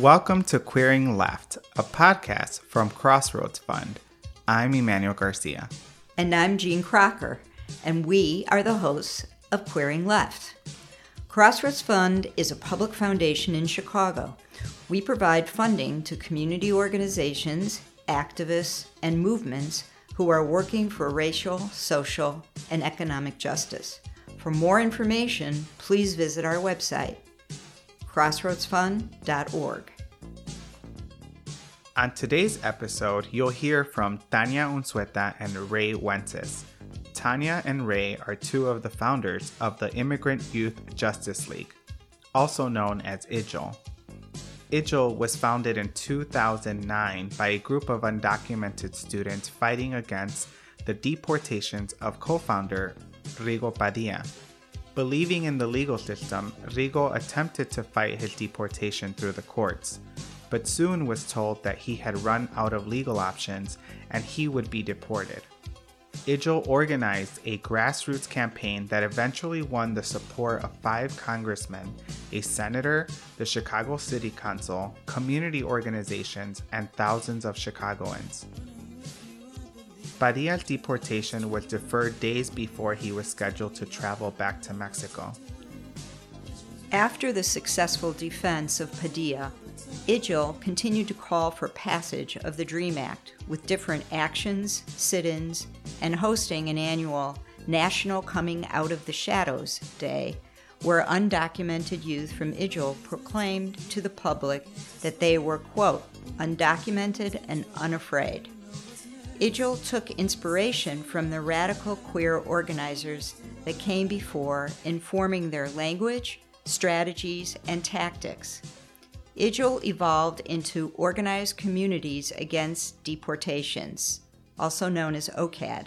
Welcome to Queering Left, a podcast from Crossroads Fund. I'm Emmanuel Garcia. And I'm Jeanne Kracher, and we are the hosts of Queering Left. Crossroads Fund is a public foundation in Chicago. We provide funding to community organizations, activists, and movements who are working for racial, social, and economic justice. For more information, please visit our website, crossroadsfund.org. On today's episode, you'll hear from Tania Unzueta and Rey Wences. Tania and Ray are two of the founders of the Immigrant Youth Justice League, also known as IJL. IJL was founded in 2009 by a group of undocumented students fighting against the deportations of co founder Rigo Padilla. Believing in the legal system, Rigo attempted to fight his deportation through the courts, but soon was told that he had run out of legal options and he would be deported. IJL organized a grassroots campaign that eventually won the support of five congressmen, a senator, the Chicago City Council, community organizations, and thousands of Chicagoans. Padilla's deportation was deferred days before he was scheduled to travel back to Mexico. After the successful defense of Padilla, IJL continued to call for passage of the DREAM Act with different actions, sit ins, and hosting an annual National Coming Out of the Shadows Day, where undocumented youth from IJL proclaimed to the public that they were, quote, undocumented and unafraid. IJL took inspiration from the radical queer organizers that came before in forming their language, strategies, and tactics. IJL evolved into organized communities against deportations, also known as OCAD,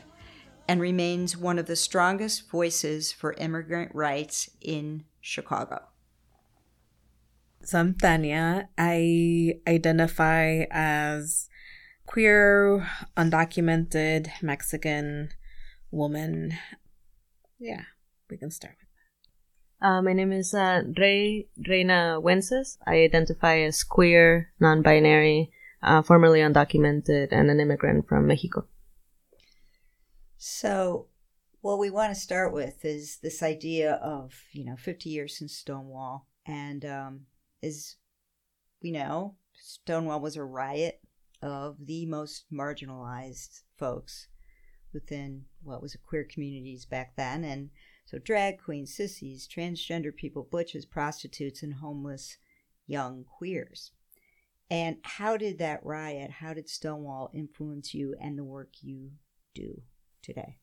and remains one of the strongest voices for immigrant rights in Chicago. So I'm Tania. I identify as queer, undocumented Mexican woman. Yeah, we can start with that. Uh, my name is uh, Rey Reina Wences. I identify as queer, non binary, uh, formerly undocumented, and an immigrant from Mexico. So, what we want to start with is this idea of, you know, 50 years since Stonewall. And um, as we know, Stonewall was a riot of the most marginalized folks within what was a queer communities back then. And so drag queens, sissies, transgender people, butches, prostitutes, and homeless young queers. And how did that riot, how did Stonewall influence you and the work you do today?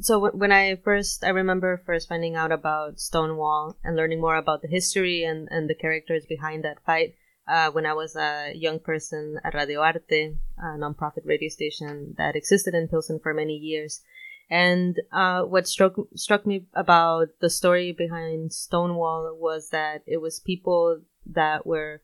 So when I first, I remember first finding out about Stonewall and learning more about the history and, and the characters behind that fight uh, when I was a young person at Radio Arte, a nonprofit radio station that existed in Pilsen for many years. And uh, what struck struck me about the story behind Stonewall was that it was people that were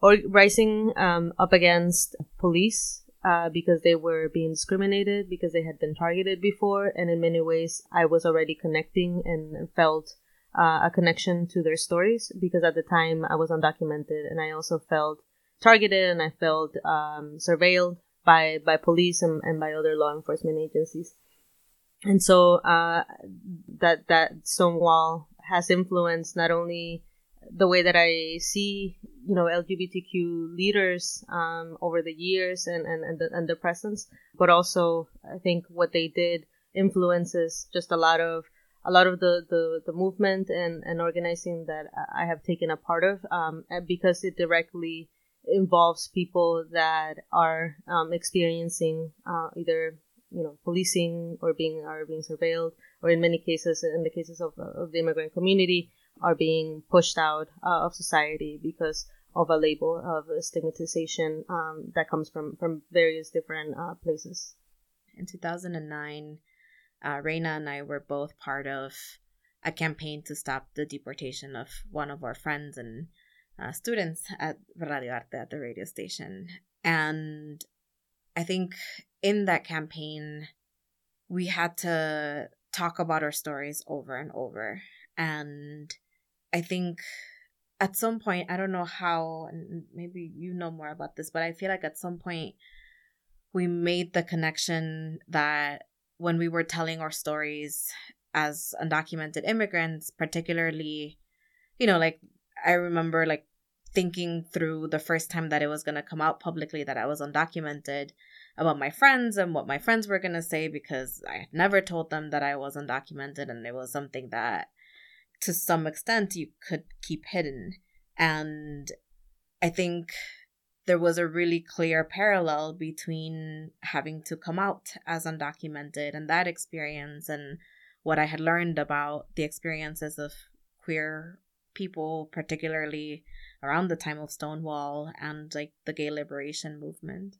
or rising um, up against police uh, because they were being discriminated because they had been targeted before, and in many ways, I was already connecting and felt uh, a connection to their stories because at the time I was undocumented and I also felt targeted and I felt um, surveilled by by police and, and by other law enforcement agencies. And so uh, that that Stonewall has influenced not only the way that I see you know LGBTQ leaders um, over the years and and and the, and the presence, but also I think what they did influences just a lot of a lot of the, the, the movement and, and organizing that I have taken a part of um, because it directly involves people that are um, experiencing uh, either you know policing or being are being surveilled or in many cases in the cases of, of the immigrant community are being pushed out uh, of society because of a label of stigmatization um, that comes from from various different uh, places. In 2009 uh, Reina and I were both part of a campaign to stop the deportation of one of our friends and uh, students at Radio Arte at the radio station. And I think in that campaign, we had to talk about our stories over and over. And I think at some point, I don't know how, and maybe you know more about this, but I feel like at some point we made the connection that when we were telling our stories as undocumented immigrants, particularly, you know, like I remember like thinking through the first time that it was going to come out publicly that I was undocumented about my friends and what my friends were going to say because I had never told them that I was undocumented and it was something that to some extent you could keep hidden. And I think there was a really clear parallel between having to come out as undocumented and that experience and what I had learned about the experiences of queer people, particularly around the time of Stonewall and like the gay liberation movement.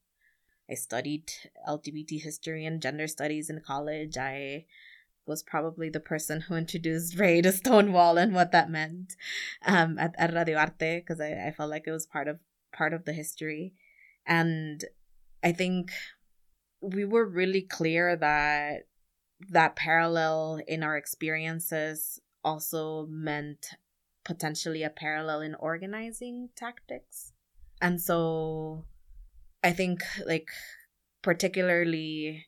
I studied LGBT history and gender studies in college. I was probably the person who introduced Rey to Stonewall and what that meant um, at, at Radio Arte because I, I felt like it was part of part of the history. And I think we were really clear that that parallel in our experiences also meant potentially a parallel in organizing tactics. And so I think, like, particularly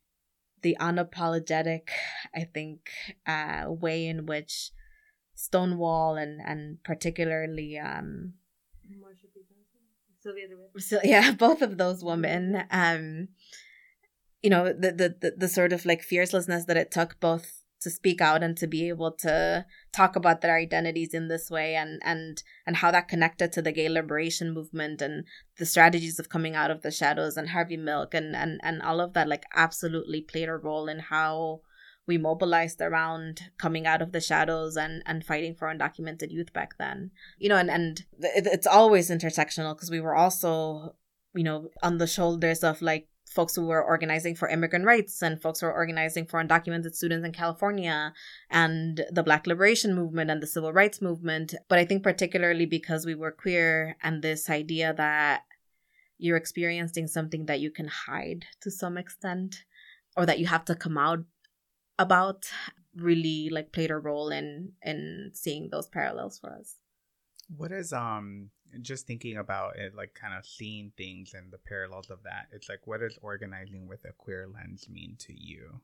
the unapologetic, I think, uh, way in which Stonewall and, and particularly, um, so yeah, both of those women, um, you know, the, the, the, the sort of like fiercelessness that it took both to speak out and to be able to talk about their identities in this way and and and how that connected to the gay liberation movement and the strategies of coming out of the shadows and Harvey Milk and and and all of that like absolutely played a role in how we mobilized around coming out of the shadows and and fighting for undocumented youth back then you know and and it's always intersectional because we were also you know on the shoulders of like folks who were organizing for immigrant rights and folks who were organizing for undocumented students in California and the Black Liberation Movement and the Civil Rights Movement. But I think, particularly because we were queer and this idea that you're experiencing something that you can hide to some extent or that you have to come out about really like played a role in in seeing those parallels for us what is um just thinking about it, like kind of seeing things and the parallels of that, it's like, what does organizing with a queer lens mean to you?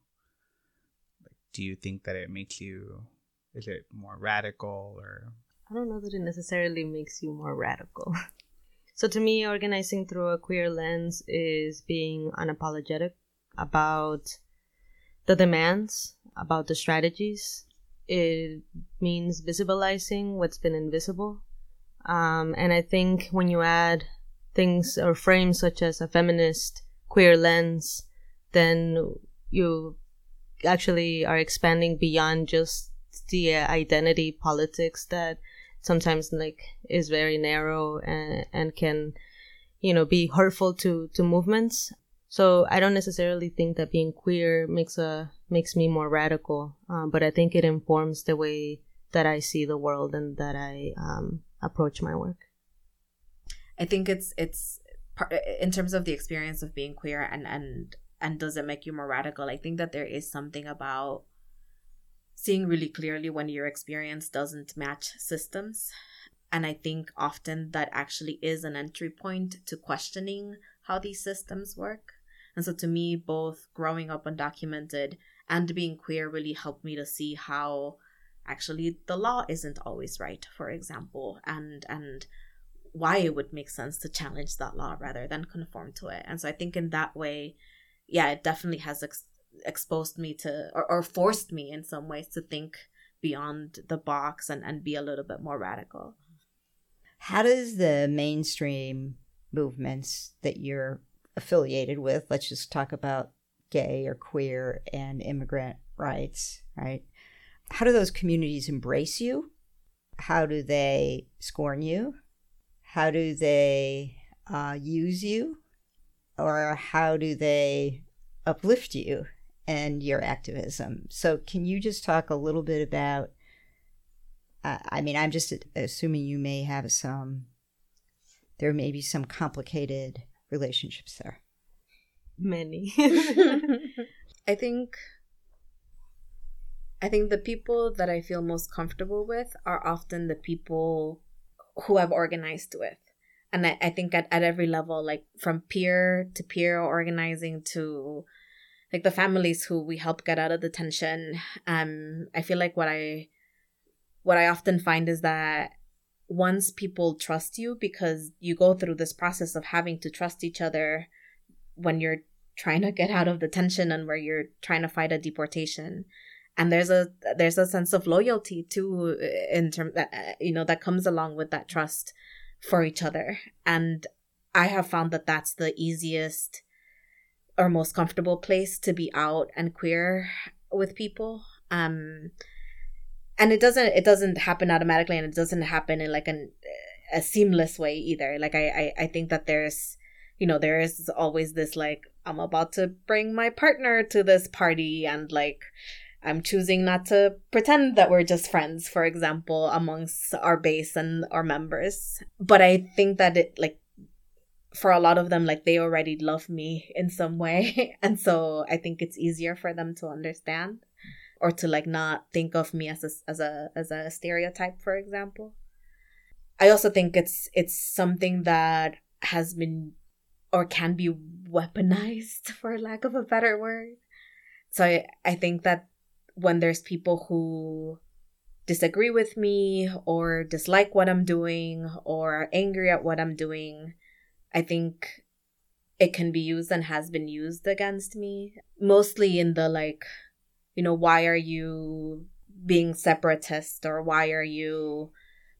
Like, do you think that it makes you, is it more radical or? I don't know that it necessarily makes you more radical. so to me, organizing through a queer lens is being unapologetic about the demands, about the strategies. It means visibilizing what's been invisible um, and I think when you add things or frames such as a feminist queer lens, then you actually are expanding beyond just the identity politics that sometimes like is very narrow and, and can you know be hurtful to to movements so i don't necessarily think that being queer makes a makes me more radical um, but i think it informs the way that i see the world and that i um, approach my work. I think it's it's in terms of the experience of being queer and and and does it make you more radical? I think that there is something about seeing really clearly when your experience doesn't match systems. And I think often that actually is an entry point to questioning how these systems work. And so to me, both growing up undocumented and being queer really helped me to see how actually the law isn't always right for example and and why it would make sense to challenge that law rather than conform to it. And so i think in that way yeah it definitely has ex- exposed me to or, or forced me in some ways to think beyond the box and, and be a little bit more radical. How does the mainstream movements that you're affiliated with let's just talk about gay or queer and immigrant rights right how do those communities embrace you? How do they scorn you? How do they uh, use you? Or how do they uplift you and your activism? So, can you just talk a little bit about? Uh, I mean, I'm just assuming you may have some, there may be some complicated relationships there. Many. I think I think the people that I feel most comfortable with are often the people who I've organized with. And I, I think at, at every level, like from peer to peer organizing to like the families who we help get out of detention, um, I feel like what I what I often find is that once people trust you because you go through this process of having to trust each other when you're trying to get out of detention and where you're trying to fight a deportation. And there's a there's a sense of loyalty too in term that uh, you know that comes along with that trust for each other. And i have found that that's the easiest or most comfortable place to be out and queer with people. Um and it doesn't it doesn't happen automatically and it doesn't happen in like an a seamless way either. Like I, I i think that there's you know there is always this like i'm about to bring my partner to this party and like i'm choosing not to pretend that we're just friends for example amongst our base and our members. But i think that it like for a lot of them like they already love me in some way. And so i think it's easier for them to understand or to like not think of me as a, as a as a stereotype for example. I also think it's it's something that has been or can be weaponized for lack of a better word. So i i think that when there's people who disagree with me or dislike what i'm doing or are angry at what i'm doing i think it can be used and has been used against me mostly in the like you know, why are you being separatist or why are you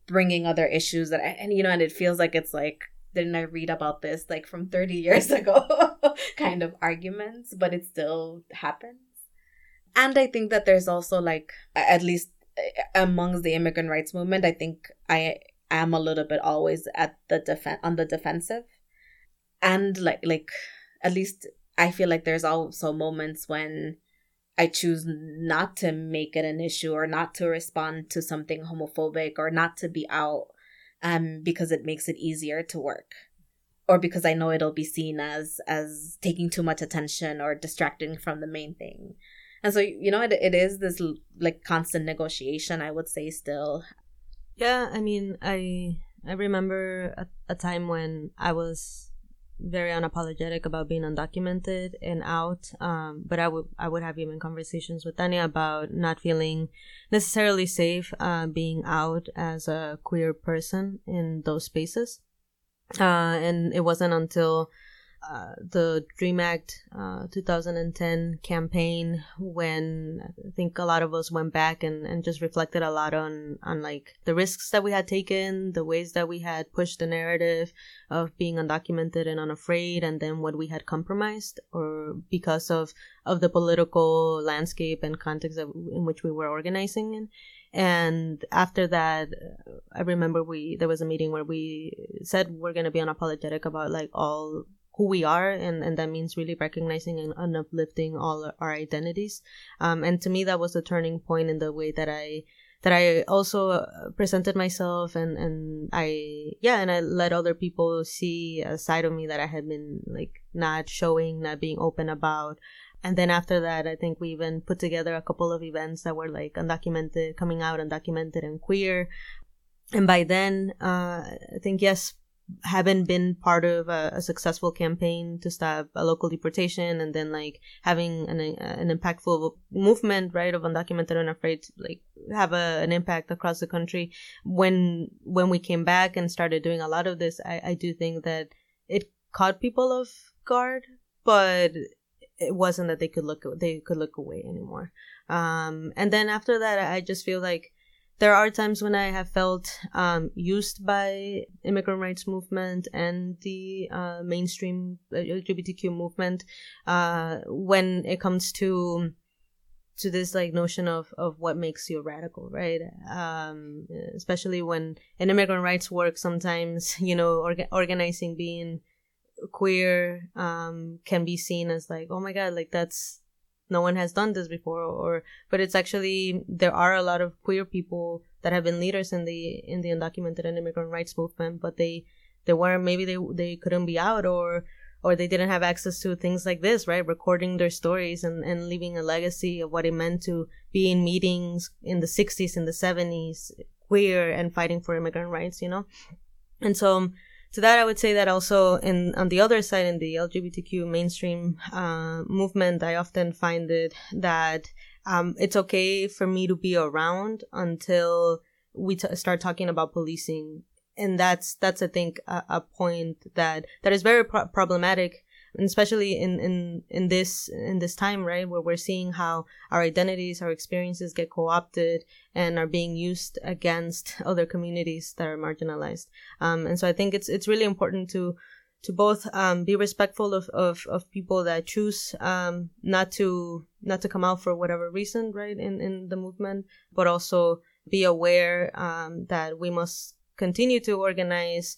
bringing other issues that, and you know, and it feels like it's like, didn't I read about this like from 30 years ago kind of arguments, but it still happens. And I think that there's also like, at least amongst the immigrant rights movement, I think I am a little bit always at the defense on the defensive. And like, like, at least I feel like there's also moments when I choose not to make it an issue or not to respond to something homophobic or not to be out um, because it makes it easier to work or because I know it'll be seen as as taking too much attention or distracting from the main thing. And so you know it, it is this like constant negotiation I would say still. Yeah, I mean, I I remember a, a time when I was very unapologetic about being undocumented and out. Um, but I would I would have even conversations with Tania about not feeling necessarily safe uh, being out as a queer person in those spaces. Uh, and it wasn't until uh, the Dream Act uh, 2010 campaign when I think a lot of us went back and, and just reflected a lot on, on like the risks that we had taken, the ways that we had pushed the narrative of being undocumented and unafraid, and then what we had compromised or because of, of the political landscape and context that, in which we were organizing in. And after that, I remember we, there was a meeting where we said we're going to be unapologetic about like all who we are and, and that means really recognizing and, and uplifting all our identities. Um, and to me that was a turning point in the way that i that i also uh, presented myself and and i yeah and i let other people see a side of me that i had been like not showing not being open about. And then after that i think we even put together a couple of events that were like undocumented coming out undocumented and queer. And by then uh, i think yes haven't been part of a, a, successful campaign to stop a local deportation and then like having an, an impactful movement right of undocumented and afraid to like have a, an impact across the country. When when we came back and started doing a lot of this I, I do think that it caught people off guard but it wasn't that they could look they could look away anymore. Um and then after that i just feel like there are times when I have felt um, used by immigrant rights movement and the uh, mainstream LGBTQ movement uh, when it comes to to this like notion of of what makes you radical, right? Um, especially when in immigrant rights work, sometimes you know orga- organizing being queer um, can be seen as like, oh my god, like that's no one has done this before or but it's actually there are a lot of queer people that have been leaders in the in the undocumented and immigrant rights movement but they they weren't maybe they they couldn't be out or or they didn't have access to things like this right recording their stories and and leaving a legacy of what it meant to be in meetings in the 60s in the 70s queer and fighting for immigrant rights, you know? And so, um, to that, I would say that also in, on the other side, in the LGBTQ mainstream, uh, movement, I often find it that, um, it's okay for me to be around until we t- start talking about policing. And that's, that's, I think, a, a point that, that is very pro- problematic especially in, in, in this, in this time, right, where we're seeing how our identities, our experiences get co-opted and are being used against other communities that are marginalized. Um, and so I think it's, it's really important to, to both um, be respectful of, of, of people that choose um, not to not to come out for whatever reason, right, in, in the movement, but also be aware um, that we must continue to organize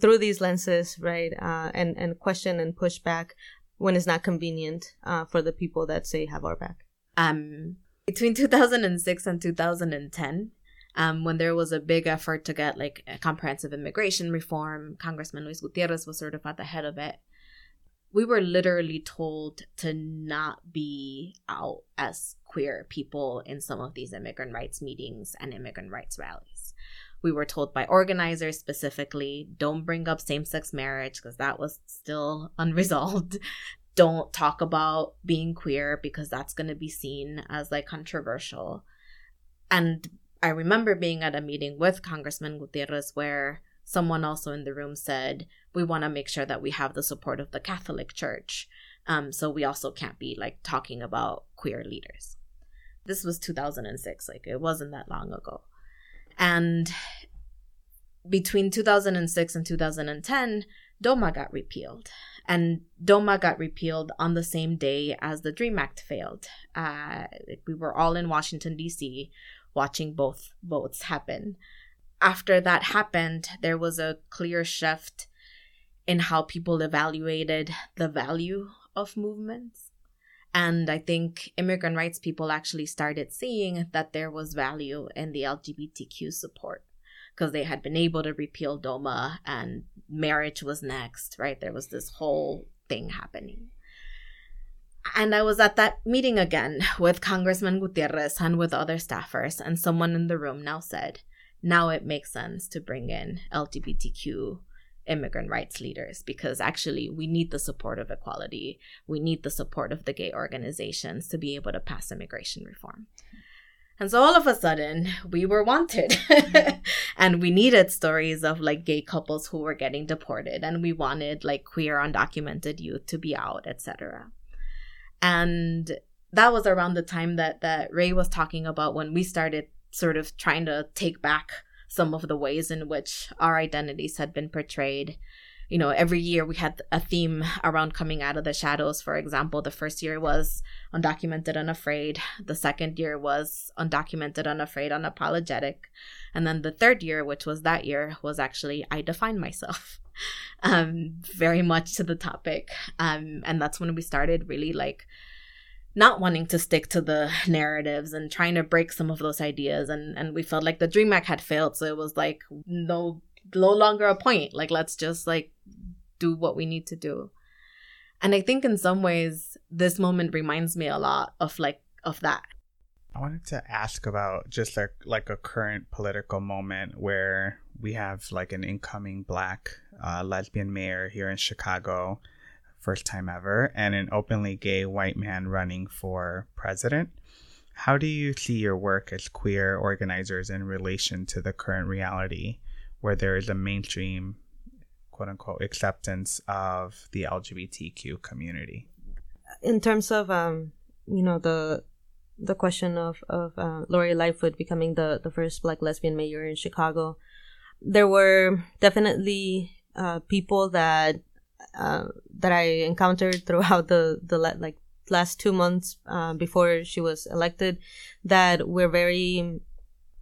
through these lenses, right, uh, and and question and push back when it's not convenient uh, for the people that say have our back. Um, between 2006 and 2010, um, when there was a big effort to get like a comprehensive immigration reform, Congressman Luis Gutierrez was sort of at the head of it. We were literally told to not be out as queer people in some of these immigrant rights meetings and immigrant rights rallies we were told by organizers specifically don't bring up same sex marriage because that was still unresolved. don't talk about being queer because that's going to be seen as like controversial. And I remember being at a meeting with Congressman Gutierrez where someone also in the room said, We want to make sure that we have the support of the Catholic Church. Um, so we also can't be like talking about queer leaders. This was 2006, like it wasn't that long ago. And between 2006 and 2010, DOMA got repealed. And DOMA got repealed on the same day as the DREAM Act failed. Uh, we were all in Washington, D.C., watching both votes happen. After that happened, there was a clear shift in how people evaluated the value of movements. And I think immigrant rights people actually started seeing that there was value in the LGBTQ support because they had been able to repeal DOMA and marriage was next, right? There was this whole thing happening. And I was at that meeting again with Congressman Gutierrez and with other staffers, and someone in the room now said, now it makes sense to bring in LGBTQ immigrant rights leaders because actually we need the support of equality. We need the support of the gay organizations to be able to pass immigration reform. And so all of a sudden, we were wanted. and we needed stories of like gay couples who were getting deported. And we wanted like queer undocumented youth to be out, etc. And that was around the time that, that Rey was talking about when we started sort of trying to take back some of the ways in which our identities had been portrayed. You know, every year we had a theme around coming out of the shadows. For example, the first year was undocumented, unafraid. The second year was undocumented, unafraid, unapologetic. And then the third year, which was that year, was actually I define myself. Um, very much to the topic. Um, and that's when we started really like not wanting to stick to the narratives and trying to break some of those ideas. And and we felt like the dream act had failed. So it was like no no longer a point. Like let's just like do what we need to do. And i think in some ways this moment reminds me a lot of like of that. I wanted to ask about just like like a current political moment where we have like an incoming black uh, lesbian mayor here in chicago first time ever, and an openly gay white man running for president. How do you see your work as queer organizers in relation to the current reality where there is a mainstream, quote unquote, acceptance of the LGBTQ community? In terms of, um, you know, the the question of of uh, Lori Lightfoot becoming the the first black lesbian mayor in Chicago, there were definitely uh, people that uh, that I encountered throughout the the like last two months uh, before she was elected that we're very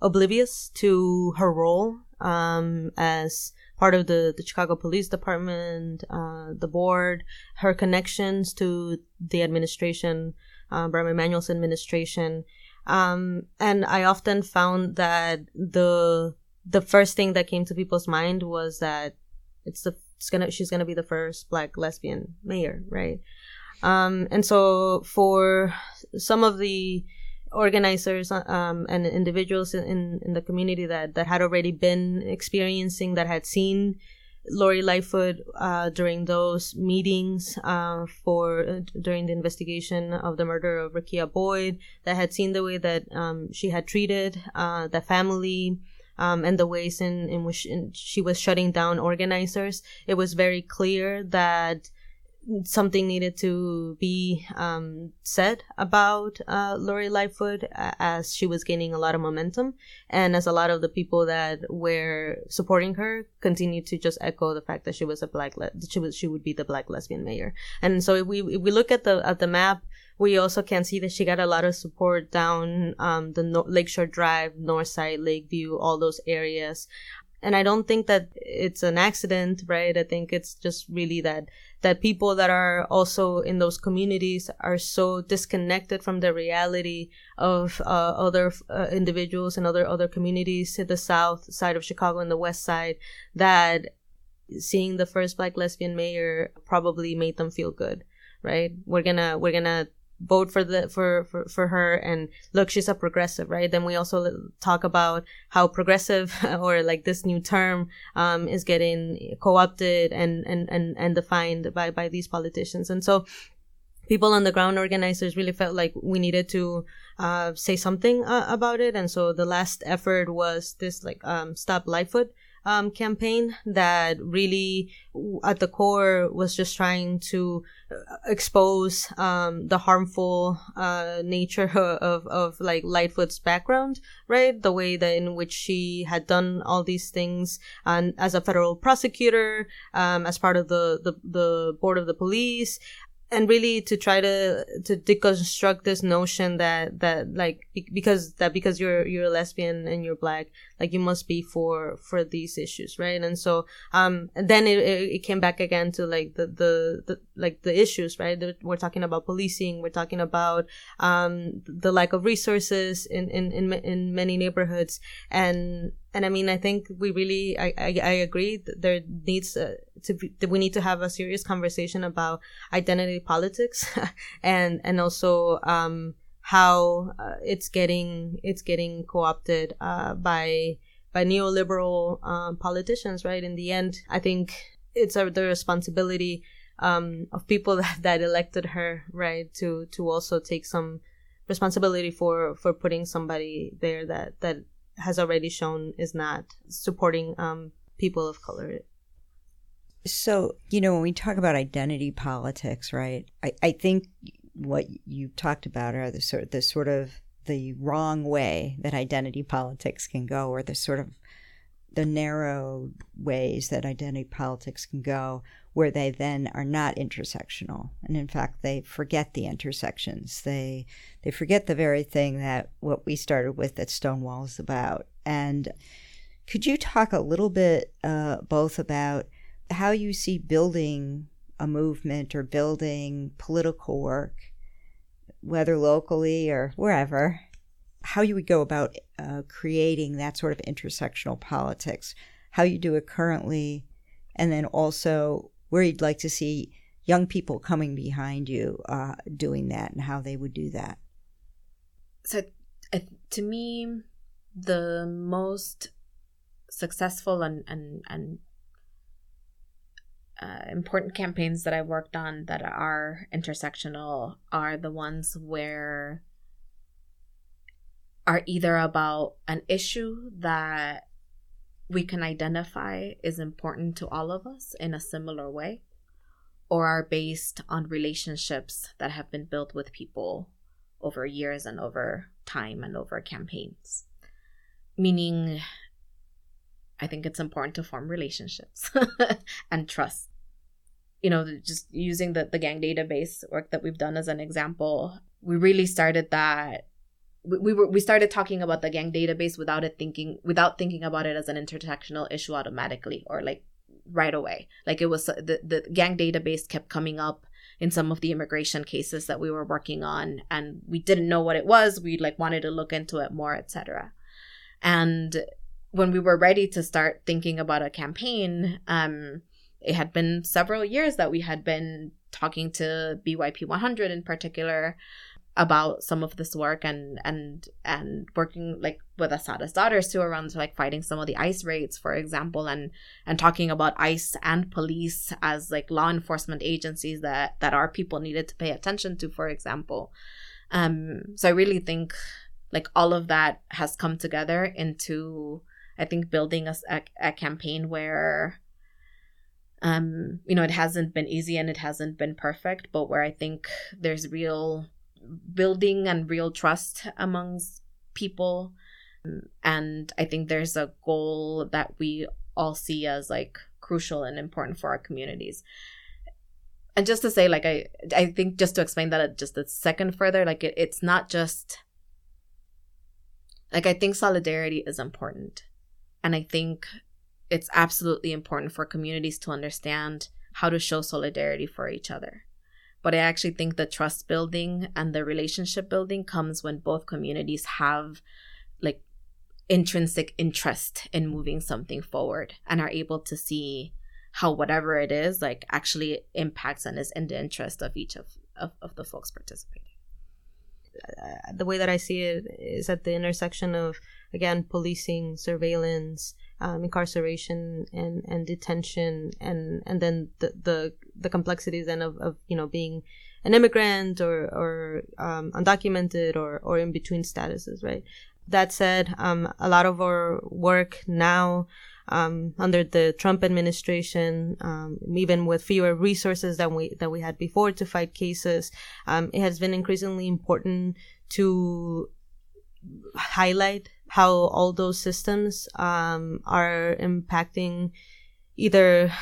oblivious to her role um, as part of the, the Chicago Police Department, uh, the board, her connections to the administration, uh, Rahm Emanuel's administration. Um, and I often found that the the first thing that came to people's mind was that it's the it's gonna she's gonna be the first black lesbian mayor, right? Um, and so for some of the organizers um, and individuals in, in the community that, that had already been experiencing, that had seen Lori Lightfoot uh, during those meetings uh, for uh, during the investigation of the murder of Rekia Boyd, that had seen the way that um, she had treated uh, the family. Um, and the ways in, in which she was shutting down organizers, it was very clear that something needed to be um, said about uh, Lori Lightfoot as she was gaining a lot of momentum, and as a lot of the people that were supporting her continued to just echo the fact that she was a black le- she was she would be the black lesbian mayor. And so if we if we look at the at the map, we also can see that she got a lot of support down um, the no- Lakeshore Drive, Northside, Lakeview, all those areas. And I don't think that it's an accident, right? I think it's just really that that people that are also in those communities are so disconnected from the reality of uh, other uh, individuals and other other communities in the south side of Chicago and the west side that seeing the first black lesbian mayor probably made them feel good right we're gonna we're gonna vote for the for, for for her and look she's a progressive right? Then we also talk about how progressive or like this new term um, is getting co-opted and and and, and defined by by these politicians. And so people on the ground organizers really felt like we needed to uh, say something uh, about it. And so the last effort was this like um, stop lightfoot um, campaign that really, at the core, was just trying to uh, expose um, the harmful uh, nature of, of like Lightfoot's background, right? The way that in which she had done all these things and as a federal prosecutor, um, as part of the, the, the board of the police, and really to try to to deconstruct this notion that that like because that because you're you're a lesbian and you're black like you must be for for these issues right? And so um then it, it came back again to like the the, the like the issues right? We're talking about policing we're talking about um the lack of resources in in in, in many neighborhoods. And and I mean, I think we really, I, I, I agree that there needs uh, to be, that we need to have a serious conversation about identity politics and, and also, um, how uh, it's getting, it's getting co-opted, uh, by, by neoliberal, um, politicians, right? In the end, I think it's a, the responsibility, um, of people that, that elected her, right? To, to also take some responsibility for, for putting somebody there that, that has already shown is not supporting um, people of color. So, you know, when we talk about identity politics, right, I, I think what you talked about are the sort the sort of the wrong way that identity politics can go, or the sort of the narrow ways that identity politics can go, where they then are not intersectional, and in fact, they forget the intersections. They they forget the very thing that what we started with that Stonewall is about. And could you talk a little bit uh, both about how you see building a movement or building political work, whether locally or wherever, how you would go about uh, creating that sort of intersectional politics, how you do it currently, and then also where you'd like to see young people coming behind you uh, doing that and how they would do that. So, uh, to me, the most successful and and and uh, important campaigns that I worked on that are intersectional are the ones where are either about an issue that we can identify is important to all of us in a similar way or are based on relationships that have been built with people over years and over time and over campaigns. Meaning, I think it's important to form relationships and trust. You know, just using the, the gang database work that we've done as an example, we really started that we, we were we started talking about the gang database without it thinking without thinking about it as an intersectional issue automatically or like right away. Like it was the, the gang database kept coming up in some of the immigration cases that we were working on and we didn't know what it was. We like wanted to look into it more etc and when we were ready to start thinking about a campaign um it had been several years that we had been talking to BYP 100 in particular about some of this work and and and working like with Assata's Daughters too around like fighting some of the ICE raids, for example, and and talking about ICE and police as like law enforcement agencies that that our people needed to pay attention to, for example. Um, so I really think like all of that has come together into I think building a, a, a campaign where um you know it hasn't been easy and it hasn't been perfect but where i think there's real building and real trust amongst people. And I think there's a goal that we all see as like crucial and important for our communities. And just to say, like I, I think just to explain that just a second further, like it, it's not just like I think solidarity is important, and I think it's absolutely important for communities to understand how to show solidarity for each other. But I actually think the trust building and the relationship building comes when both communities have like intrinsic interest in moving something forward and are able to see how whatever it is like actually impacts and is in the interest of each of, of, of the folks participating. Uh, the way that i see it is at the intersection of again policing surveillance um, incarceration and, and detention and and then the the, the complexities then of, of you know being an immigrant or or um, undocumented or or in between statuses right? That said um, a lot of our work now um, under the Trump administration, um, even with fewer resources than we that we had before to fight cases, um, it has been increasingly important to highlight how all those systems um, are impacting either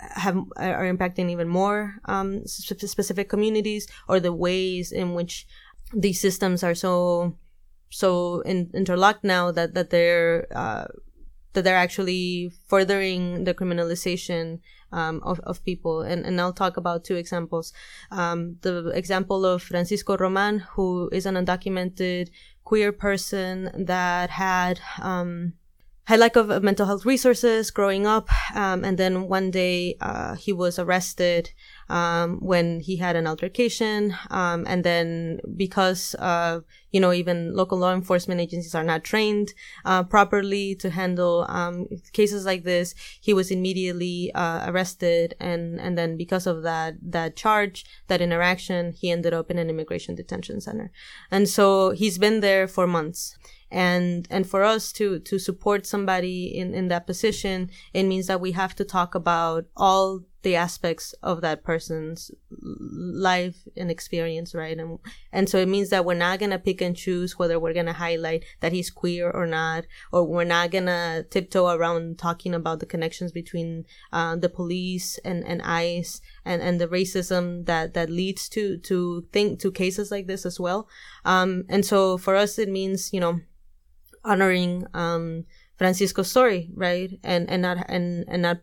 have are impacting even more um, specific communities or the ways in which these systems are so so in, interlocked now that that they're uh, that they're actually furthering the criminalization um, of, of people. And, and I'll talk about two examples. Um, the example of Francisco Roman, who is an undocumented queer person that had um, had lack of mental health resources growing up, um, and then one day uh, he was arrested um, when he had an altercation, um, and then because uh, you know even local law enforcement agencies are not trained uh, properly to handle um, cases like this, he was immediately uh, arrested, and and then because of that that charge, that interaction, he ended up in an immigration detention center, and so he's been there for months and and for us to to support somebody in in that position it means that we have to talk about all the aspects of that person's life and experience right? And and so it means that we're not going to pick and choose whether we're going to highlight that he's queer or not or we're not going to tiptoe around talking about the connections between uh, the police and and ICE and and the racism that that leads to to think to cases like this as well. Um and so for us it means you know honoring um, Francisco's story, right? And and not and and not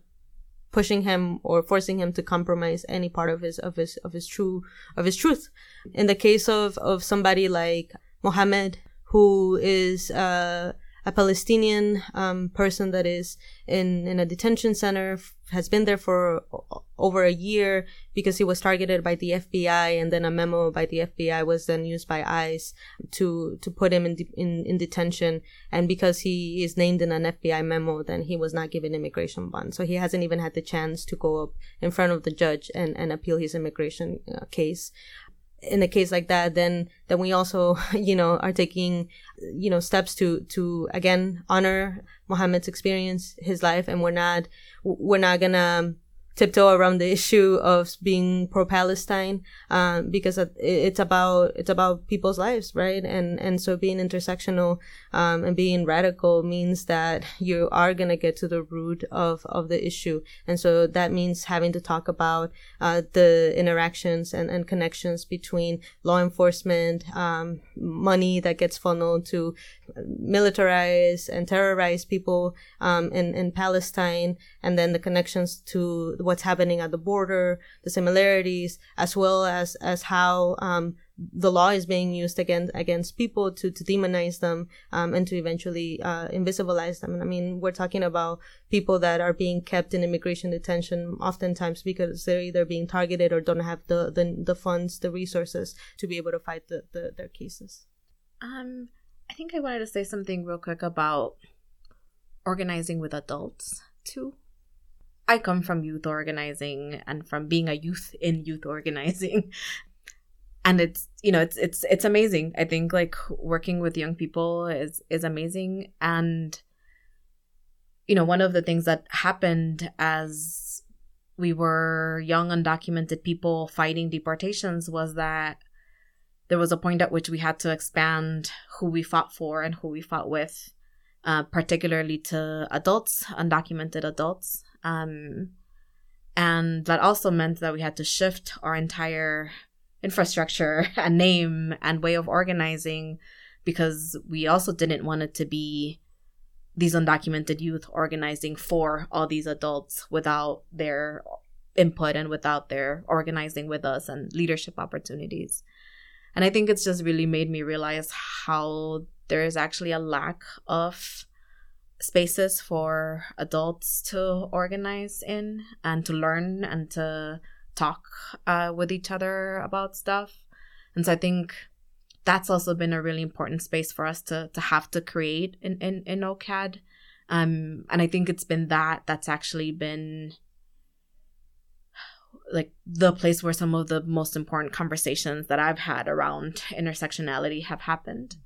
pushing him or forcing him to compromise any part of his of his of his true of his truth. In the case of of somebody like Mohammed, who is uh, a Palestinian um, person that is in in a detention center has been there for over a year because he was targeted by the FBI, and then a memo by the FBI was then used by ICE to to put him in de- in, in detention. And because he is named in an FBI memo, then he was not given immigration bond. So he hasn't even had the chance to go up in front of the judge and and appeal his immigration uh, case in a case like that, then then we also, you know, are taking, you know, steps to to again honor Muhammad's experience, his life, and we're not we're not gonna tiptoe around the issue of being pro-Palestine um, because it's about it's about people's lives, right? And and so being intersectional um, and being radical means that you are gonna get to the root of of the issue, and so that means having to talk about uh, the interactions and, and connections between law enforcement, um, money that gets funneled to militarize and terrorize people um, in in Palestine, and then the connections to what's happening at the border, the similarities, as well as as how um, the law is being used against against people to, to demonize them um, and to eventually uh, invisibilize them. And I mean, we're talking about people that are being kept in immigration detention oftentimes because they're either being targeted or don't have the the, the funds, the resources to be able to fight the, the their cases. Um, I think I wanted to say something real quick about organizing with adults too. I come from youth organizing and from being a youth in youth organizing. and it's you know it's it's it's amazing. I think like working with young people is is amazing and you know one of the things that happened as we were young undocumented people fighting deportations was that there was a point at which we had to expand who we fought for and who we fought with uh, particularly to adults, undocumented adults. Um, and that also meant that we had to shift our entire infrastructure and name and way of organizing because we also didn't want it to be these undocumented youth organizing for all these adults without their input and without their organizing with us and leadership opportunities. And I think it's just really made me realize how there is actually a lack of spaces for adults to organize in and to learn and to talk uh, with each other about stuff. And so I think that's also been a really important space for us to to have to create in in, in OCAD. Um, and I think it's been that that's actually been like the place where some of the most important conversations that I've had around intersectionality have happened.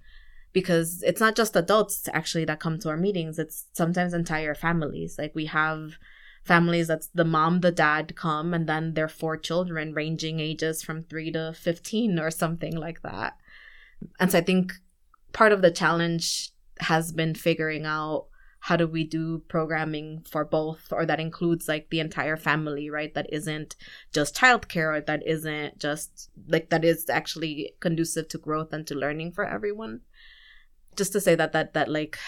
Because it's not just adults actually that come to our meetings. It's sometimes entire families. Like we have families that's the mom the dad come and then their four children ranging ages from 3 to 15 or something like that. And so i think part of the challenge has been figuring out how do we do programming for both or that includes like the entire family right? That isn't just childcare or that isn't just like that is actually conducive to growth and to learning for everyone. Just to say that that that like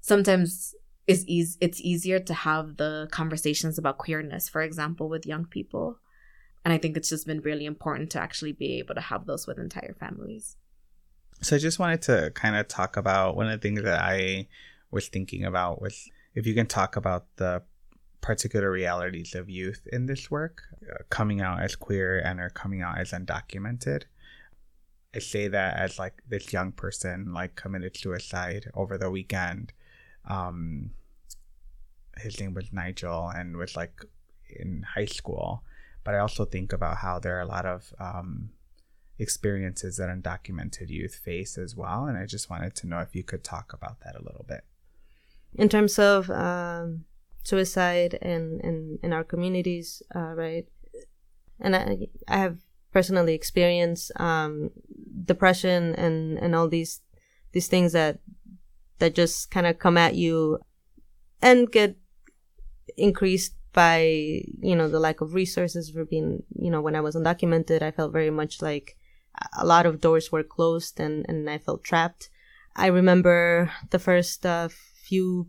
sometimes is easy it's easier to have the conversations about queerness for example with young people. And i think it's just been really important to actually be able to have those with entire families. So i just wanted to kind of talk about one of the things that i was thinking about was if you can talk about the particular realities of youth in this work uh, coming out as queer and are coming out as undocumented I say that as like this young person like committed suicide over the weekend. Um, his name was Nigel and was like in high school. But I also think about how there are a lot of um, experiences that undocumented youth face as well. And I just wanted to know if you could talk about that a little bit. In terms of um, suicide in, in, in our communities, uh, right? And I, I have personally experienced um, depression and and all these these things that that just kind of come at you and get increased by you know the lack of resources for being you know when i was undocumented i felt very much like a lot of doors were closed and and i felt trapped i remember the first uh, few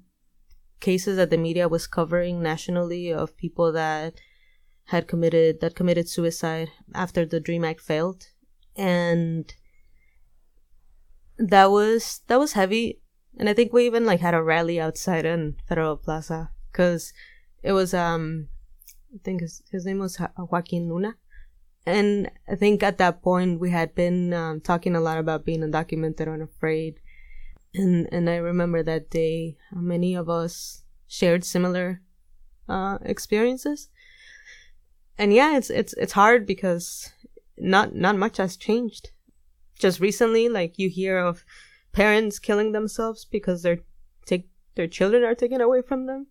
cases that the media was covering nationally of people that had committed that committed suicide after the dream act failed. And that was that was heavy. And i think we even like had a rally outside in federal plaza because it was um i think his, his name was joaquin luna. And i think at that point we had been um, talking a lot about being undocumented and afraid and and i remember that day many of us shared similar uh experiences and yeah it's it's it's hard because not not much has changed. Just recently, like you hear of parents killing themselves because their take their children are taken away from them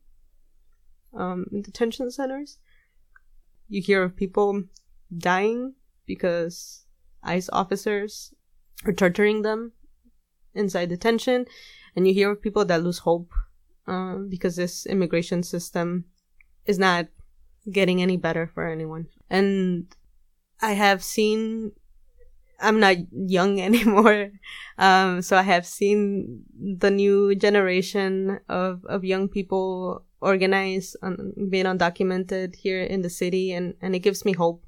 um, in detention centers. You hear of people dying because ICE officers are torturing them inside detention, and you hear of people that lose hope um, because this immigration system is not getting any better for anyone. And I have seen I'm not young anymore. Um, so I have seen the new generation of, of young people organize on being undocumented here in the city and, and it gives me hope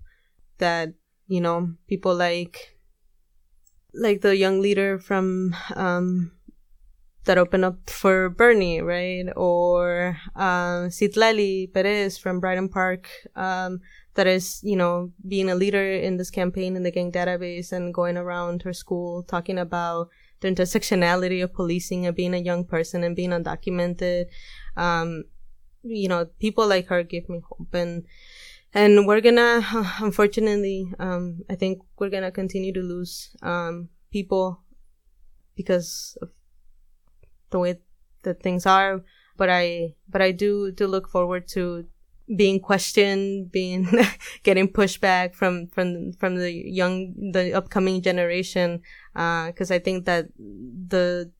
that you know, people like like the young leader from um, that opened up for Bernie, right? Or uh, Citlali Perez from Brighton Park, um, that is, you know, being a leader in this campaign in the gang database and going around her school talking about the intersectionality of policing and being a young person and being undocumented. Um, you know, people like her give me hope and, and we're gonna, unfortunately, um, I think we're gonna continue to lose, um, people because of the way that things are. But I, but I do, do look forward to being questioned, being, getting pushback from, from, from the young, the upcoming generation. Uh, cause I think that the,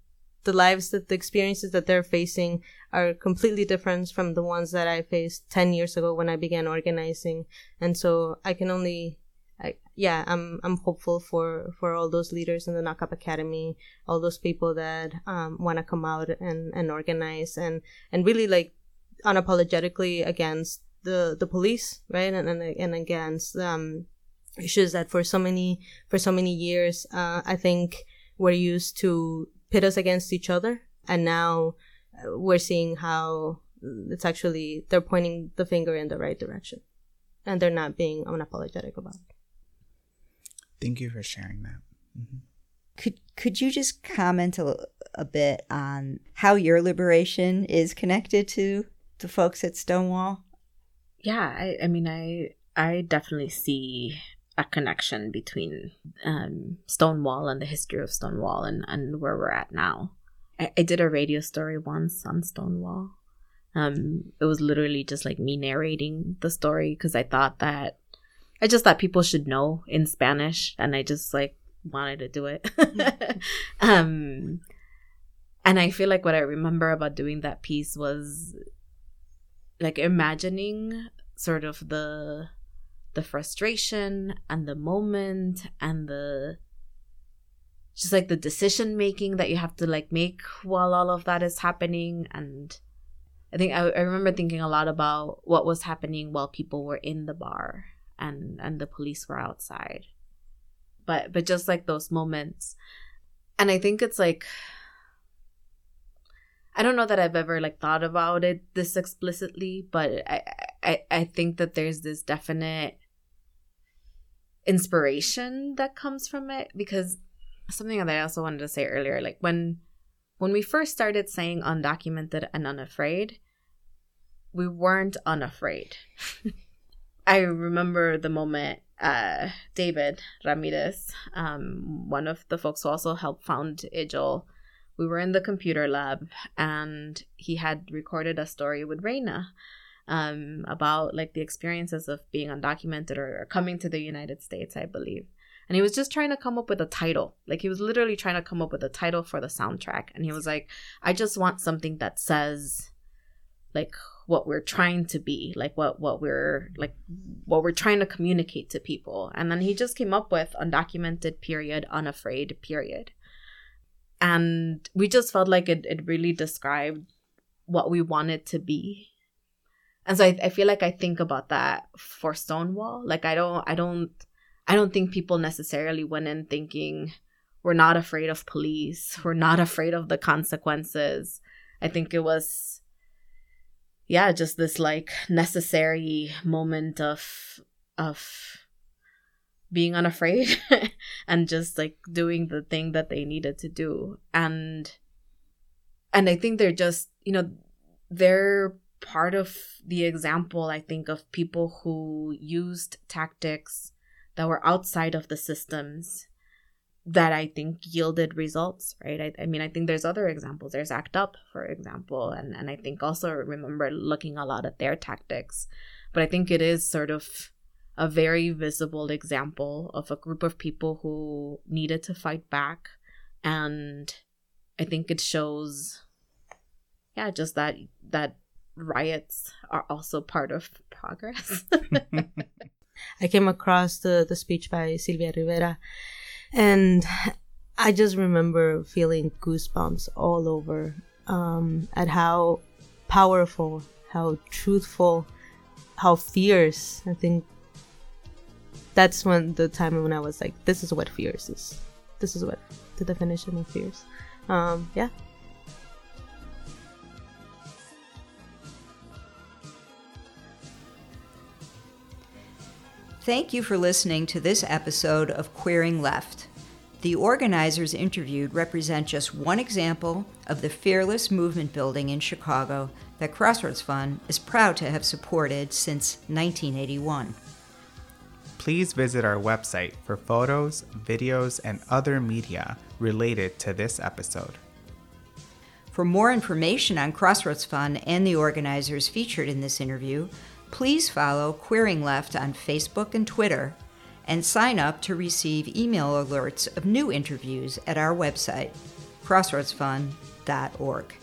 the lives that the experiences that they're facing are completely different from the ones that I faced 10 years ago when I began organizing. And so I can only, I, yeah, I'm, I'm hopeful for, for all those leaders in the Knock Up Academy, all those people that, um, want to come out and, and organize and, and really like unapologetically against the, the police, right? And, and, and against, um, issues that for so many, for so many years, uh, I think we're used to pit us against each other. And now uh, we're seeing how it's actually, they're pointing the finger in the right direction and they're not being unapologetic about it. Thank you for sharing that. Mm-hmm. Could could you just comment a, a bit on how your liberation is connected to the folks at Stonewall? Yeah, I, I mean, I I definitely see a connection between um, Stonewall and the history of Stonewall and, and where we're at now. I, I did a radio story once on Stonewall. Um, it was literally just like me narrating the story because I thought that I just thought people should know in Spanish, and I just like wanted to do it. um, and I feel like what I remember about doing that piece was like imagining sort of the the frustration and the moment and the just like the decision making that you have to like make while all of that is happening. And i think I, I remember thinking a lot about what was happening while people were in the bar and and the police were outside. But but just like those moments. And i think it's like i don't know that i've ever like thought about it this explicitly but i i i think that there's this definite inspiration that comes from it because something that i also wanted to say earlier like when when we first started saying undocumented and unafraid we weren't unafraid. I remember the moment uh, David Ramirez, um, one of the folks who also helped found IYJL, we were in the computer lab and he had recorded a story with Reina um, about like the experiences of being undocumented or, or coming to the United States, I believe. And he was just trying to come up with a title. Like he was literally trying to come up with a title for the soundtrack. And he was like, I just want something that says like what we're trying to be like what what we're like what we're trying to communicate to people and then he just came up with undocumented period unafraid period and we just felt like it, it really described what we wanted to be and so I, I feel like i think about that for stonewall. Like i don't i don't i don't think people necessarily went in thinking we're not afraid of police. We're not afraid of the consequences. I think it was yeah, just this like necessary moment of of being unafraid and just like doing the thing that they needed to do. And and I think they're just, you know, they're part of the example I think of people who used tactics that were outside of the systems that I think yielded results, right? I, I mean, I think there's other examples. There's ACT UP, for example, and, and I think also remember looking a lot at their tactics. But I think it is sort of a very visible example of a group of people who needed to fight back. And I think it shows, yeah, just that that riots are also part of progress. I came across the, the speech by Sylvia Rivera and I just remember feeling goosebumps all over um, at how powerful, how truthful, how fierce. I think that's when the time when I was like, this is what fears is. This is what the definition of fears. Um, yeah. Thank you for listening to this episode of Queering Left. The organizers interviewed represent just one example of the fearless movement building in Chicago that Crossroads Fund is proud to have supported since 1981. Please visit our website for photos, videos, and other media related to this episode. For more information on Crossroads Fund and the organizers featured in this interview, please follow Queering Left on Facebook and Twitter and sign up to receive email alerts of new interviews at our website, crossroadsfund.org.